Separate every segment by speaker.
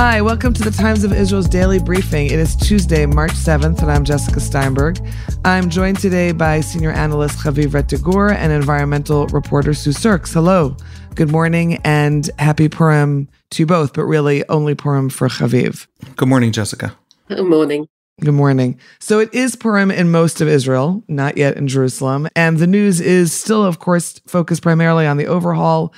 Speaker 1: Hi, welcome to the Times of Israel's daily briefing. It is Tuesday, March 7th, and I'm Jessica Steinberg. I'm joined today by senior analyst Haviv Rettig Gur and environmental reporter Sue Surkes. Hello, good morning, and happy Purim to you both, but really only Purim for Haviv.
Speaker 2: Good morning, Jessica.
Speaker 3: Good morning.
Speaker 1: Good morning. So it is Purim in most of Israel, not yet in Jerusalem. And the news is still, of course, focused primarily on the overhaul.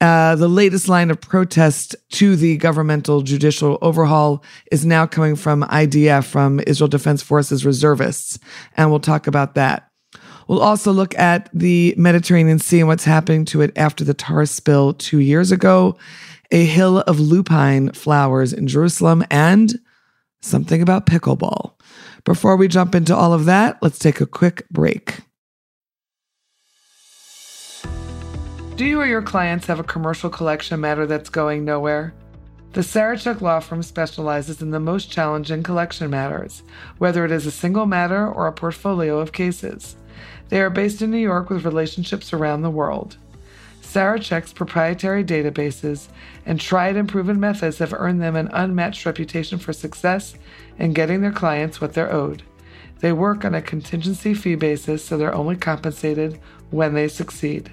Speaker 1: Uh, the latest line of protest to the governmental judicial overhaul is now coming from IDF, from Israel Defense Forces reservists. And we'll talk about that. We'll also look at the Mediterranean Sea and what's happening to it after the tar spill two years ago, a hill of lupine flowers in Jerusalem, and something about pickleball. Before we jump into all of that, let's take a quick break. Do you or your clients have a commercial collection matter that's going nowhere? The Sarachek Law Firm specializes in the most challenging collection matters, whether it is a single matter or a portfolio of cases. They are based in New York with relationships around the world. Sarachek's proprietary databases and tried and proven methods have earned them an unmatched reputation for success in getting their clients what they're owed. They work on a contingency fee basis, so they're only compensated when they succeed.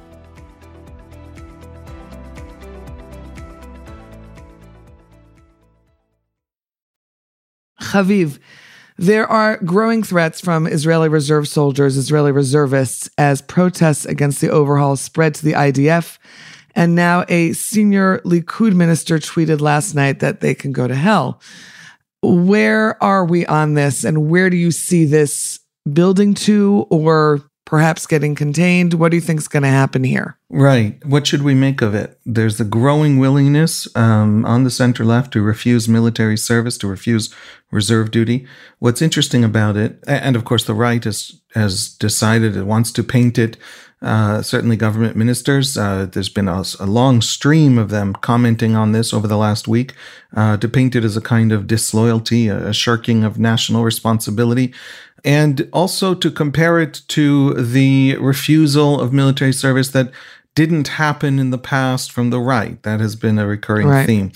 Speaker 1: Haviv, there are growing threats from Israeli reserve soldiers, Israeli reservists, as protests against the overhaul spread to the IDF. And now a senior Likud minister tweeted last night that they can go to hell. Where are we on this, and where do you see this building to, or perhaps getting contained? What do you think is going to happen here?
Speaker 2: Right. What should we make of it? There's a growing willingness um, on the center left to refuse military service, to refuse reserve duty. What's interesting about it, and of course, the right has has decided it wants to paint it. Uh, certainly, government ministers. Uh, there's been a, a, long stream of them commenting on this over the last week uh, to paint it as a kind of disloyalty, a, a shirking of national responsibility and also to compare it to the refusal of military service that didn't happen in the past from the right. That has been a recurring right. theme.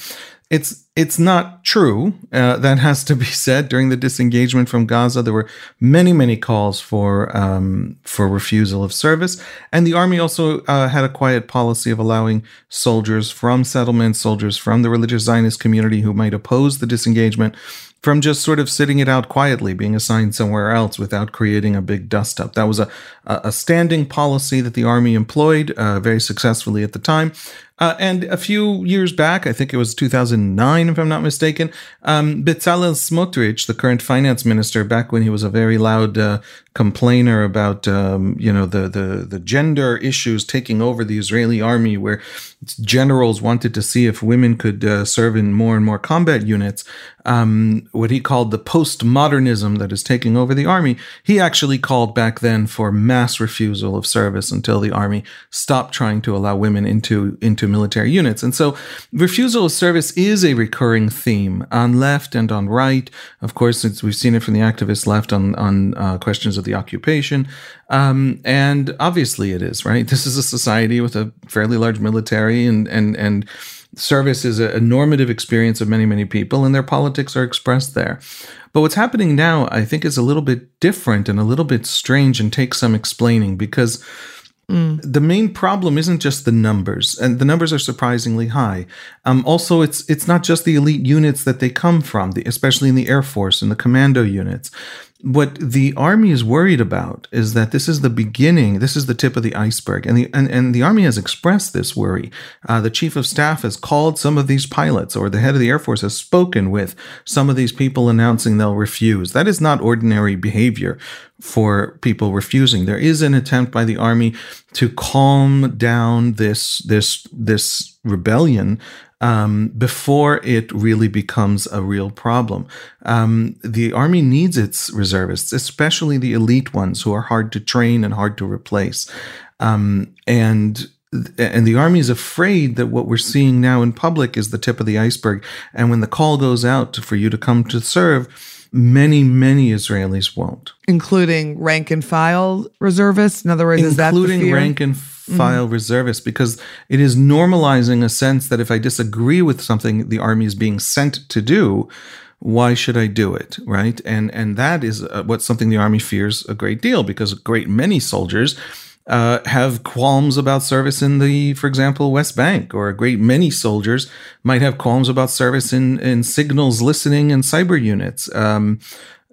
Speaker 2: It's it's not true. Uh, that has to be said. During the disengagement from Gaza, there were many, many calls for um, for refusal of service, and the army also uh, had a quiet policy of allowing soldiers from settlements, soldiers from the religious Zionist community who might oppose the disengagement, from just sort of sitting it out quietly, being assigned somewhere else without creating a big dust up. That was a, a standing policy that the army employed uh, very successfully at the time. Uh, and a few years back, I think it was 2009, if I'm not mistaken, um, Bezalel Smotrich, the current finance minister, back when he was a very loud uh, complainer about, um, you know, the, the, the gender issues taking over the Israeli army, where generals wanted to see if women could uh, serve in more and more combat units, um, what he called the postmodernism that is taking over the army, he actually called back then for mass refusal of service until the army stopped trying to allow women into, into military units. And so refusal of service is a recurring theme on left and on right. Of course, we've seen it from the activist left on, on uh, questions of the occupation. Um, and obviously it is, right? This is a society with a fairly large military and, and, and, service is a, normative experience of many, many people, and their politics are expressed there. But what's happening now, I think, is a little bit different and a little bit strange and takes some explaining because Mm. The main problem isn't just the numbers, and the numbers are surprisingly high. Um, also, it's it's not just the elite units that they come from, the, especially in the Air Force and the commando units. What the army is worried about is that this is the beginning, this is the tip of the iceberg, and the and, and the army has expressed this worry. Uh, the chief of staff has called some of these pilots, or the head of the Air Force has spoken with some of these people announcing they'll refuse. That is not ordinary behavior for people refusing. There is an attempt by the army
Speaker 4: to calm down this this this rebellion um, before it really becomes a real problem. Um, the army needs its reservists, especially the elite ones who are hard to train and hard to replace. Um, and and the army is afraid that what we're seeing now in public is the tip of the iceberg. And when the call goes out for you to come to serve, many, many Israelis won't,
Speaker 1: including rank and file reservists. In other words,
Speaker 4: including
Speaker 1: is that
Speaker 4: rank and mm-hmm. file mm-hmm. reservists, because it is normalizing a sense that if I disagree with something the army is being sent to do, why should I do it, right? And and that is uh, what something the army fears a great deal because a great many soldiers uh, have qualms about service in the, for example, West Bank, or a great many soldiers might have qualms about service in, in signals listening and cyber units. Um,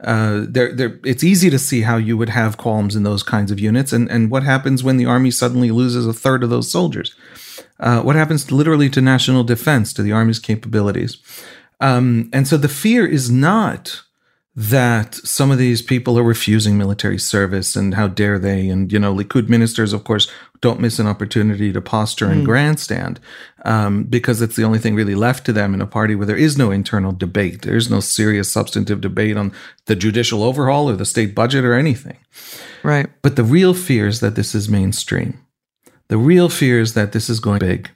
Speaker 4: uh, there, there, it's easy to see how you would have qualms in those kinds of units, and and what happens when the army suddenly loses a third of those soldiers? Uh, what happens literally to national defense, to the army's capabilities? Um, and so the fear is not that some of these people are refusing military service and how dare they? And you know likud ministers of course don't miss an opportunity to posture and mm. grandstand um, because it's the only thing really left to them in a party where there is no internal debate. There is no serious substantive debate on the judicial overhaul or the state budget or anything.
Speaker 1: Right.
Speaker 4: But the real fear is that this is mainstream. The real fear is that this is going big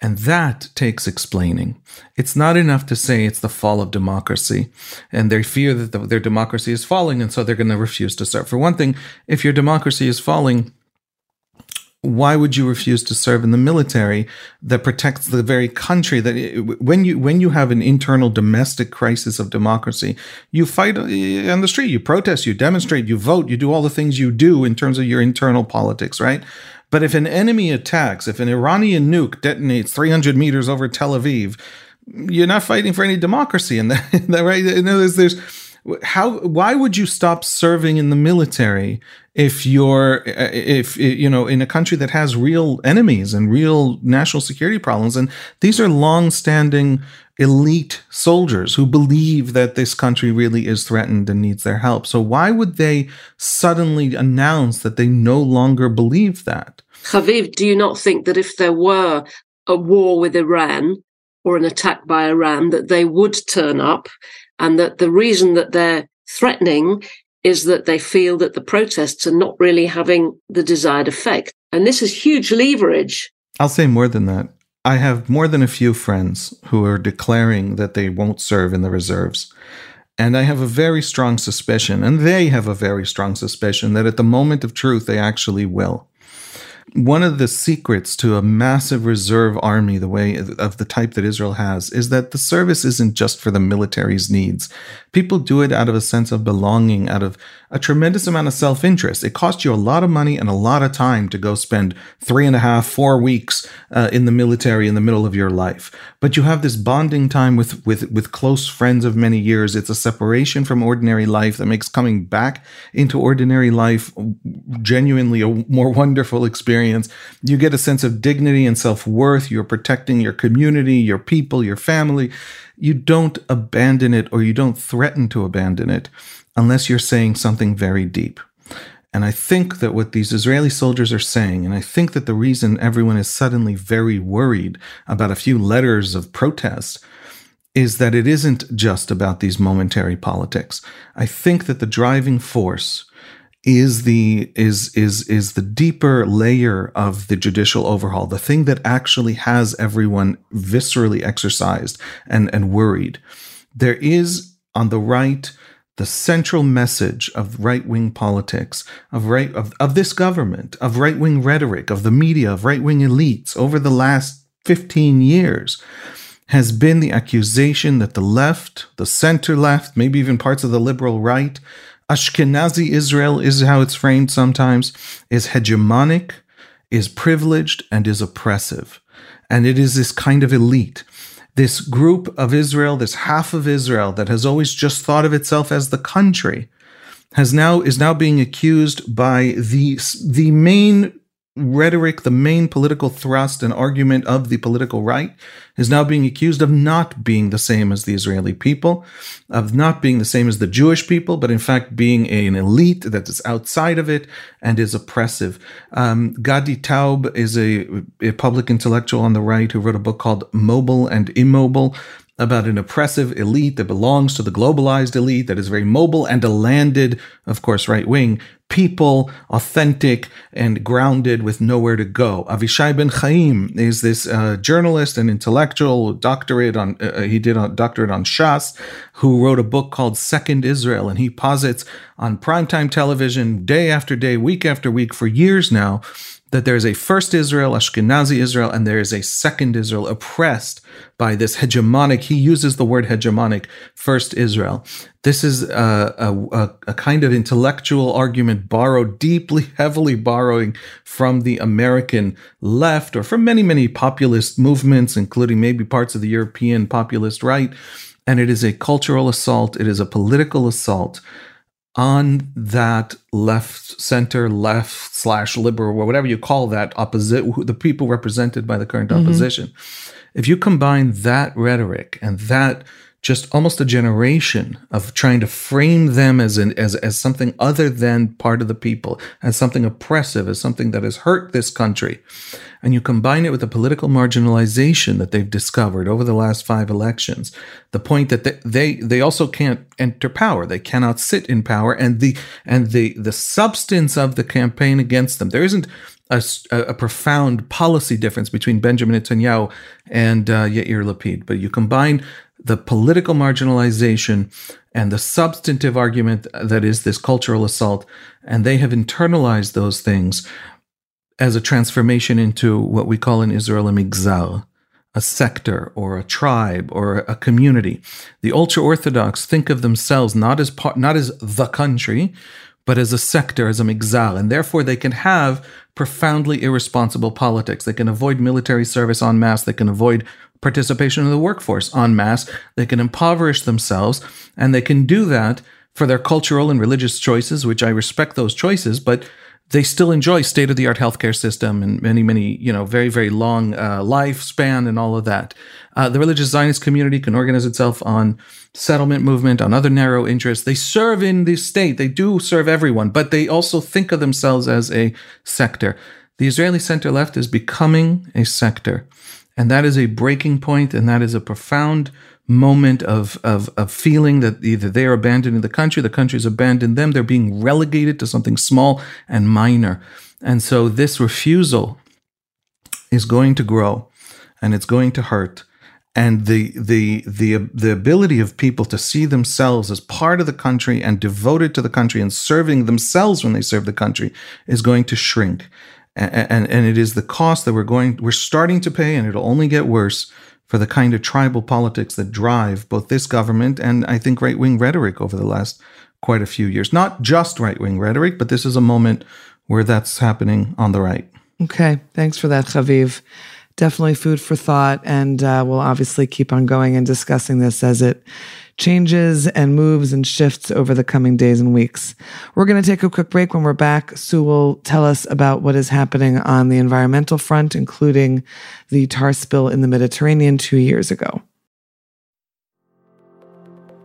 Speaker 4: and that takes explaining. It's not enough to say it's the fall of democracy and they fear that the, their democracy is falling and so they're going to refuse to serve. For one thing, if your democracy is falling, why would you refuse to serve in the military that protects the very country that when you when you have an internal domestic crisis of democracy you fight uh, on the street you protest you demonstrate you vote you do all the things you do in terms of your internal politics right but if an enemy attacks, if an Iranian nuke detonates 300 meters over Tel Aviv, you're not fighting for any democracy in that, in that right? You know, there's, there's how why would you stop serving in the military if you're uh, if you know in a country that has real enemies and real national security problems? And these are long-standing elite soldiers who believe that this country really is threatened and needs their help. So why would they suddenly announce that they no longer believe that?
Speaker 3: Haviv, do you not think that if there were a war with Iran or an attack by Iran that they would turn up and that the reason that they're threatening is that they feel that the protests are not really having the desired effect. And this is huge leverage.
Speaker 4: I'll say more than that. I have more than a few friends who are declaring that they won't serve in the reserves. And I have a very strong suspicion, and they have a very strong suspicion, that at the moment of truth, they actually will one of the secrets to a massive reserve army the way of the type that Israel has is that the service isn't just for the military's needs. People do it out of a sense of belonging, out of a tremendous amount of self interest. It costs you a lot of money and a lot of time to go spend three and a half, four weeks uh, in the military in the middle of your life. But you have this bonding time with, with, with close friends of many years. It's a separation from ordinary life that makes coming back into ordinary life genuinely a more wonderful experience. You get a sense of dignity and self worth. You're protecting your community, your people, your family. You don't abandon it or you don't threaten to abandon it unless you're saying something very deep. And I think that what these Israeli soldiers are saying, and I think that the reason everyone is suddenly very worried about a few letters of protest is that it isn't just about these momentary politics. I think that the driving force is the is is is the deeper layer of the judicial overhaul the thing that actually has everyone viscerally exercised and and worried. There is on the right the central message of right-wing politics of right of, of this government of right-wing rhetoric of the media of right-wing elites over the last 15 years has been the accusation that the left the center left maybe even parts of the liberal right Ashkenazi Israel is how it's framed sometimes, is hegemonic, is privileged, and is oppressive. And it is this kind of elite, this group of Israel, this half of Israel that has always just thought of itself as the country, has now is now being accused by the the main rhetoric, the main political thrust and argument of the political right, is now being accused of not being the same as the Israeli people, of not being the same as the Jewish people, but in fact being an elite that is outside of it and is oppressive. Um, Gadi Taub is a, a public intellectual on the right who wrote a book called Mobile and Immobile about an oppressive elite that belongs to the globalized elite that is very mobile and a landed, of course, right wing people, authentic and grounded with nowhere to go. Avishai Ben Chaim is this uh, journalist and intellectual, doctorate on uh, uh, he did a doctorate on Shas, who wrote a book called Second Israel, and he posits on primetime television day after day, week after week for years now that there is a first Israel, Ashkenazi Israel, and there is a second Israel oppressed by this hegemonic, he uses the word hegemonic, first Israel. This is a, a, a, kind of intellectual argument borrowed, deeply, heavily borrowing from the American left or from many, many populist movements, including maybe parts of the European populist right. And it is a cultural assault, it is a political assault on that left center left slash liberal or whatever you call that opposite the people represented by the current mm-hmm. opposition if you combine that rhetoric and that just almost a generation of trying to frame them as an as as something other than part of the people, as something oppressive, as something that has hurt this country, and you combine it with the political marginalization that they've discovered over the last five elections, the point that they they, they also can't enter power, they cannot sit in power, and the and the the substance of the campaign against them, there isn't a, a, profound policy difference between Benjamin Netanyahu and uh, Yair Lapid. But you combine the political marginalization and the substantive argument that is this cultural assault, and they have internalized those things as a transformation into what we call in Israel a migzar, a sector or a tribe or a community. The ultra orthodox think of themselves not as part, not as the country, but as a sector, as a migzar, and therefore they can have profoundly irresponsible politics. They can avoid military service en masse. They can avoid participation in the workforce en masse. They can impoverish themselves, and they can do that for their cultural and religious choices, which I respect those choices, but they still enjoy state of the art healthcare system and many, many, you know, very, very long uh, lifespan and all of that. Uh, the religious Zionist community can organize itself on settlement movement, on other narrow interests. They serve in the state. They do serve everyone, but they also think of themselves as a sector. The Israeli center left is becoming a sector. And that is a breaking point, and that is a profound moment of, of, of feeling that either they are abandoning the country, the country's abandoned them, they're being relegated to something small and minor. And so this refusal is going to grow and it's going to hurt. And the the the the ability of people to see themselves as part of the country and devoted to the country and serving themselves when they serve the country is going to shrink and, and it is the cost that we're going we're starting to pay and it'll only get worse for the kind of tribal politics that drive both this government and I think right wing rhetoric over the last quite a few years. Not just right wing rhetoric, but this is a moment where that's happening on the right.
Speaker 1: Okay. Thanks for that, Haviv. Definitely food for thought. And uh, we'll obviously keep on going and discussing this as it changes and moves and shifts over the coming days and weeks. We're going to take a quick break. When we're back, Sue will tell us about what is happening on the environmental front, including the tar spill in the Mediterranean two years ago.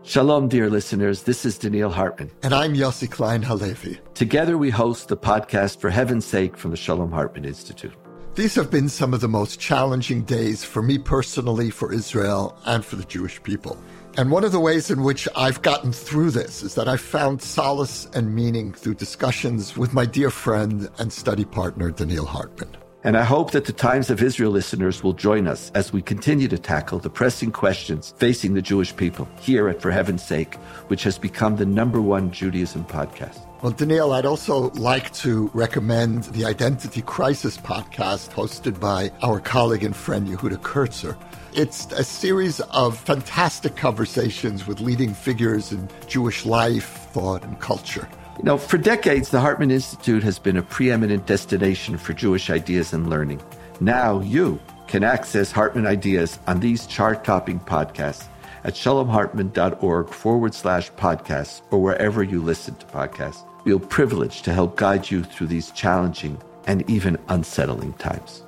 Speaker 5: Shalom, dear listeners. This is Donniel Hartman.
Speaker 6: And I'm Yossi Klein Halevi.
Speaker 5: Together, we host the podcast For Heaven's Sake from the Shalom Hartman Institute.
Speaker 6: These have been some of the most challenging days for me personally, for Israel, and for the Jewish people. And one of the ways in which I've gotten through this is that I've found solace and meaning through discussions with my dear friend and study partner, Donniel Hartman.
Speaker 5: And I hope that the Times of Israel listeners will join us as we continue to tackle the pressing questions facing the Jewish people here at For Heaven's Sake, which has become the number one Judaism podcast.
Speaker 6: Well, Donniel, I'd also like to recommend the Identity Crisis podcast hosted by our colleague and friend Yehuda Kurtzer. It's a series of fantastic conversations with leading figures in Jewish life, thought, and culture.
Speaker 5: You know, for decades, the Hartman Institute has been a preeminent destination for Jewish ideas and learning. Now you can access Hartman ideas on these chart topping podcasts at shalomhartman.org forward slash podcasts or wherever you listen to podcasts. We are privileged to help guide you through these challenging and even unsettling times.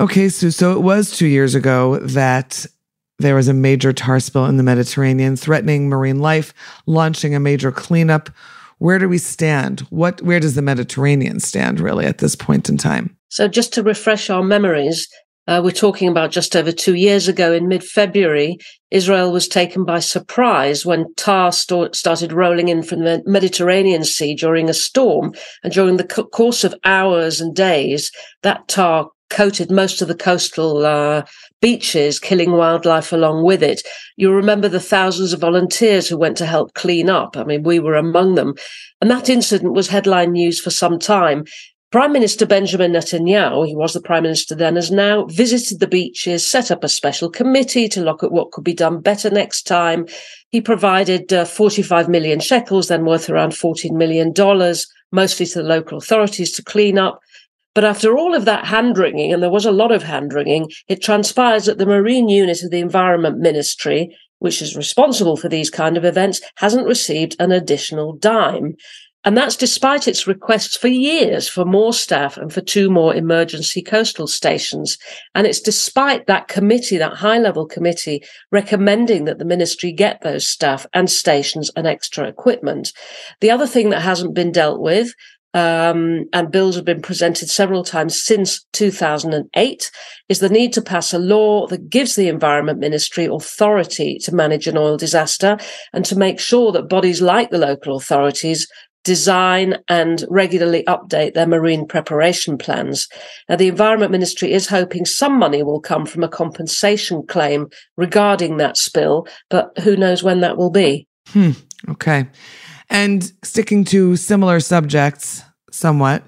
Speaker 1: Okay, Sue. So it was two years ago that there was a major tar spill in the Mediterranean, threatening marine life, launching a major cleanup. Where do we stand? What, where does the Mediterranean stand really at this point in time?
Speaker 3: So, just to refresh our memories, uh, we're talking about just over two years ago in mid February, Israel was taken by surprise when tar st- started rolling in from the Mediterranean Sea during a storm. And during the co- course of hours and days, that tar coated most of the coastal uh, beaches, killing wildlife along with it. You remember the thousands of volunteers who went to help clean up. I mean, we were among them. And that incident was headline news for some time. Prime Minister Benjamin Netanyahu, he was the Prime Minister then, has now visited the beaches, set up a special committee to look at what could be done better next time. He provided uh, 45 million shekels, then worth around $14 million, mostly to the local authorities to clean up. But after all of that hand wringing, and there was a lot of hand wringing, it transpires that the Marine Unit of the Environment Ministry, which is responsible for these kind of events, hasn't received an additional dime. And that's despite its requests for years for more staff and for two more emergency coastal stations. And it's despite that committee, that high level committee recommending that the ministry get those staff and stations and extra equipment. The other thing that hasn't been dealt with um, and bills have been presented several times since 2008, is the need to pass a law that gives the Environment Ministry authority to manage an oil disaster and to make sure that bodies like the local authorities design and regularly update their marine preparation plans. Now, the Environment Ministry is hoping some money will come from a compensation claim regarding that spill, but who knows when that will be.
Speaker 1: Hmm. Okay. And sticking to similar subjects somewhat,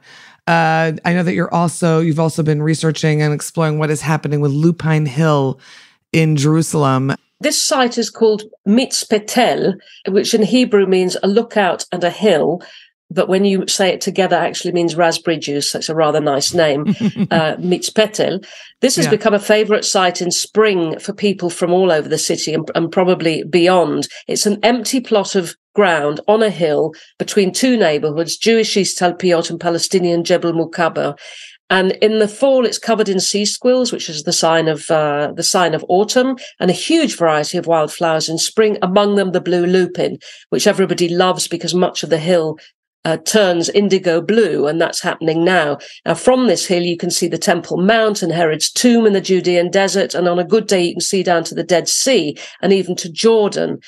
Speaker 1: uh, I know that you're also you've also been researching and exploring what is happening with Lupine Hill in Jerusalem.
Speaker 3: This site is called Mitzpetel, which in Hebrew means a lookout and a hill. But when you say it together, actually means raspberry juice. That's a rather nice name, uh, Mitzpetel. This has yeah. become a favorite site in spring for people from all over the city and, and probably beyond. It's an empty plot of ground on a hill between two neighborhoods, Jewish East Talpiot and Palestinian Jebel Mukaber. And in the fall, it's covered in sea squills, which is the sign of uh, the sign of autumn, and a huge variety of wildflowers in spring. Among them, the blue lupin, which everybody loves because much of the hill uh, turns indigo blue, and that's happening now. Now, from this hill, you can see the Temple Mount and Herod's tomb in the Judean desert, and on a good day, you can see down to the Dead Sea and even to Jordan.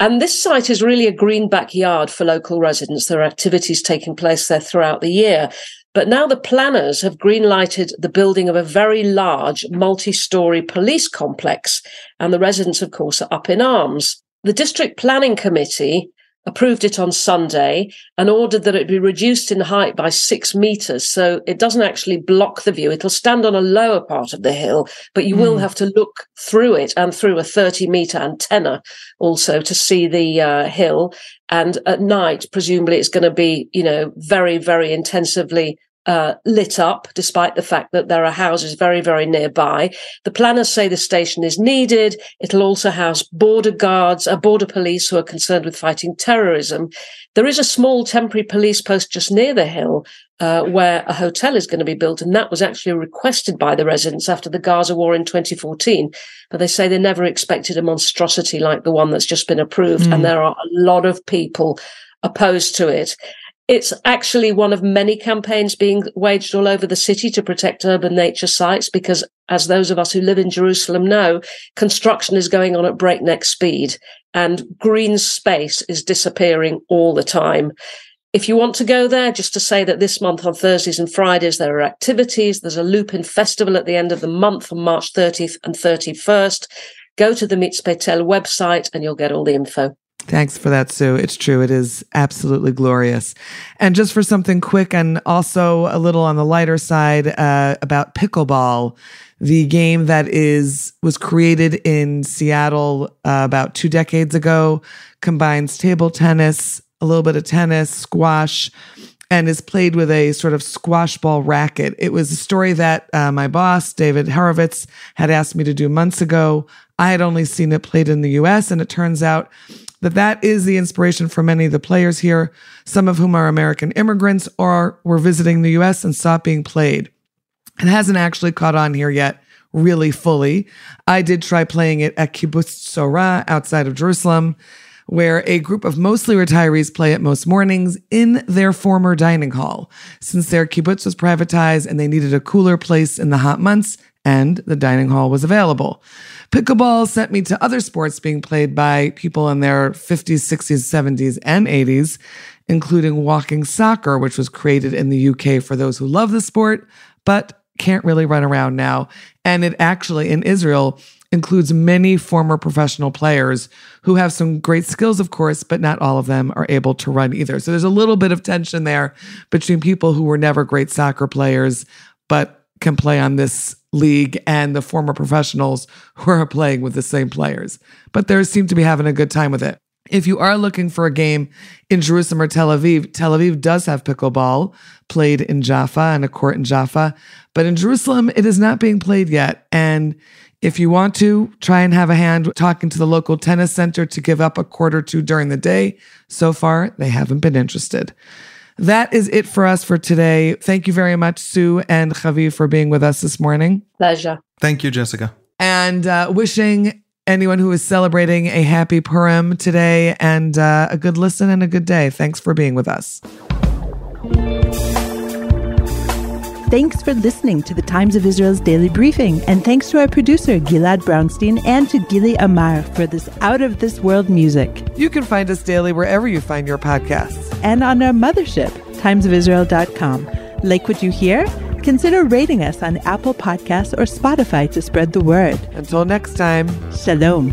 Speaker 3: And this site is really a green backyard for local residents. There are activities taking place there throughout the year. But now the planners have greenlighted the building of a very large multi-story police complex. And the residents, of course, are up in arms. The district planning committee approved it on Sunday and ordered that it be reduced in height by six meters. So it doesn't actually block the view. It'll stand on a lower part of the hill, but you mm. will hmm. have to look through it and through a 30 meter antenna also to see the uh, hill. And at night, presumably it's going to be, you know, very, very intensively uh, lit up, despite the fact that there are houses very, very nearby. The planners say the station is needed. It'll also house border guards, uh, border police who are concerned with fighting terrorism. There is a small temporary police post just near the hill uh, where a hotel is going to be built, and that was actually requested by the residents after the Gaza war in 2014. But they say they never expected a monstrosity like the one that's just been approved, mm. and there are a lot of people opposed to it. It's actually one of many campaigns being waged all over the city to protect urban nature sites because, as those of us who live in Jerusalem know, construction is going on at breakneck speed and green space is disappearing all the time. If you want to go there, just to say that this month on Thursdays and Fridays, there are activities. There's a Lupin Festival at the end of the month on March 30th and 31st. Go to the Mitzpetel website and you'll get all the info.
Speaker 1: Thanks for that, Sue. It's true. It is absolutely glorious. And just for something quick and also a little on the lighter side uh, about pickleball, the game that is was created in Seattle uh, about two decades ago, combines table tennis, a little bit of tennis, squash, and is played with a sort of squash ball racket. It was a story that uh, my boss, David Horovitz, had asked me to do months ago. I had only seen it played in the US, and it turns out that that is the inspiration for many of the players here, some of whom are American immigrants or were visiting the US and stopped being played. It hasn't actually caught on here yet, really fully. I did try playing it at Kibbutz Tzora outside of Jerusalem, where a group of mostly retirees play it most mornings in their former dining hall. Since their kibbutz was privatized and they needed a cooler place in the hot months, and the dining hall was available. Pickleball sent me to other sports being played by people in their 50s, 60s, 70s, and 80s, including walking soccer, which was created in the UK for those who love the sport, but can't really run around now. And it actually, in Israel, includes many former professional players who have some great skills, of course, but not all of them are able to run either. So there's a little bit of tension there between people who were never great soccer players, but can play on this league and the former professionals who are playing with the same players. But they seem to be having a good time with it. If you are looking for a game in Jerusalem or Tel Aviv, Tel Aviv does have pickleball played in Jaffa and a court in Jaffa. But in Jerusalem, it is not being played yet. And if you want to, try and have a hand talking to the local tennis center to give up a court or two during the day. So far, they haven't been interested. That is it for us for today. Thank you very much, Sue and Javi, for being with us this morning.
Speaker 3: Pleasure.
Speaker 4: Thank you, Jessica.
Speaker 1: And uh, wishing anyone who is celebrating a happy Purim today and uh, a good listen and a good day. Thanks for being with us.
Speaker 7: Thanks for listening to the Times of Israel's daily briefing, and thanks to our producer, Gilad Brownstein, and to Gili Amar for this out of this world music.
Speaker 1: You can find us daily wherever you find your podcasts.
Speaker 7: And on our mothership, timesofisrael.com. Like what you hear? Consider rating us on Apple Podcasts or Spotify to spread the word.
Speaker 1: Until next time,
Speaker 7: Shalom.